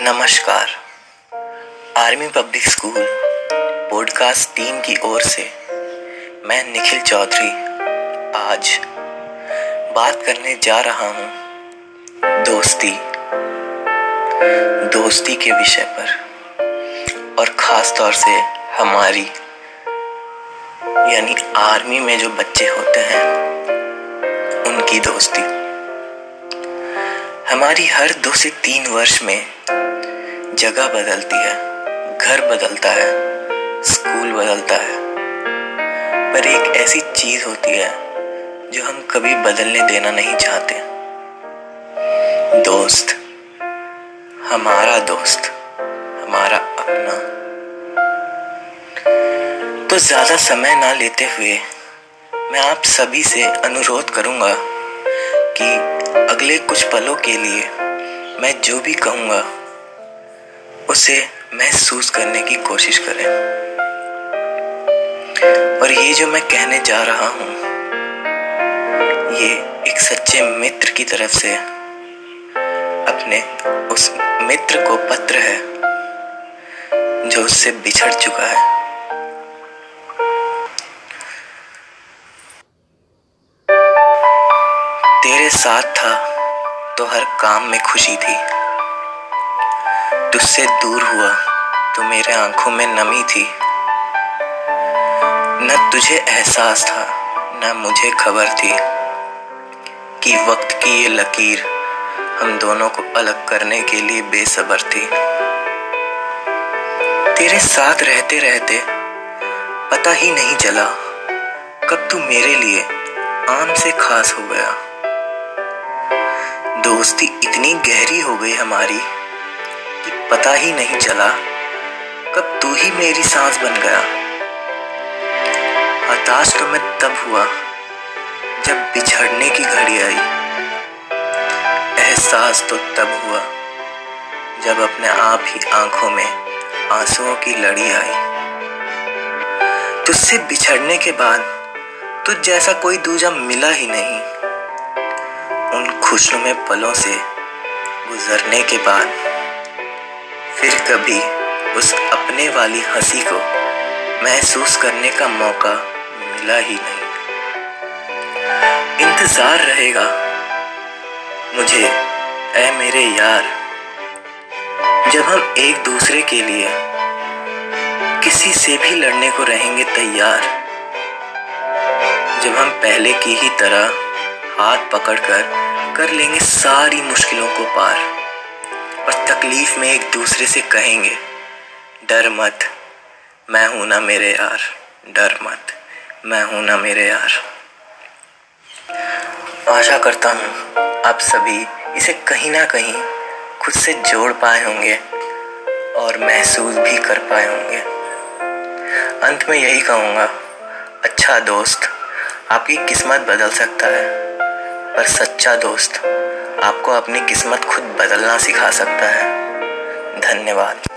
नमस्कार। Army public school podcast team की ओर से मैं निखिल चौधरी आज बात करने जा रहा हूँ दोस्ती। दोस्ती के विषय पर और ख़ास तौर से हमारी, यानी आर्मी में जो बच्चे होते हैं उनकी दोस्ती। हमारी हर दो से तीन वर्ष में जगह बदलती है, घर बदलता है, स्कूल बदलता है। पर एक ऐसी चीज़ होती है जो हम कभी बदलने देना नहीं चाहते। दोस्त। हमारा दोस्त। हमारा अपना। तो ज़्यादा समय ना लेते हुए मैं आप सभी से अनुरोध करूँगा कि अगले कुछ पलों के लिए। मैं जो भी कहूँगा, उसे महसूस करने की कोशिश करें। और ये जो मैं कहने जा रहा हूँ, ये एक सच्चे मित्र की तरफ़ से अपने उस मित्र को पत्र है, जो उससे बिछड़ चुका है। तेरे साथ था। तो हर काम में खुशी थी। तुझसे दूर हुआ तो मेरे आँखों में नमी थी। न तुझे एहसास था, न मुझे खबर थी कि वक्त की ये लकीर हम दोनों को अलग करने के लिए बेसबर थी। तेरे साथ रहते रहते पता ही नहीं चला कब तू मेरे लिए आम से खास हो गया। दोस्ती इतनी गहरी हो गई हमारी कि पता ही नहीं चला कब तू ही मेरी सांस बन गया। हताश तो मैं तब हुआ जब बिछड़ने की घड़ी आई। एहसास तो तब हुआ जब अपने आप ही आँखों में आंसुओं की लड़ी आई। तुझसे बिछड़ने के बाद तुझ जैसा कोई दूजा मिला ही नहीं। खुशनुमे पलों से गुजरने के बाद फिर कभी उस अपने वाली हँसी को महसूस करने का मौका मिला ही नहीं। इंतज़ार रहेगा। मुझे, ऐ मेरे यार, जब हम एक दूसरे के लिए किसी से भी लड़ने को रहेंगे तैयार, जब हम पहले की ही तरह हाथ पकड़कर कर लेंगे सारी मुश्किलों को पार। और तकलीफ़ में एक दूसरे से कहेंगे, डर मत, मैं हूँ ना मेरे यार। डर मत, मैं हूँ ना मेरे यार। आशा करता हूँ आप सभी इसे कहीं ना कहीं खुद से जोड़ पाए होंगे और महसूस भी कर पाए होंगे। अंत में यही कहूँगा अच्छा दोस्त, आपकी किस्मत बदल सकता है। पर सच्चा दोस्त आपको अपनी किस्मत खुद बदलना सिखा सकता है। धन्यवाद।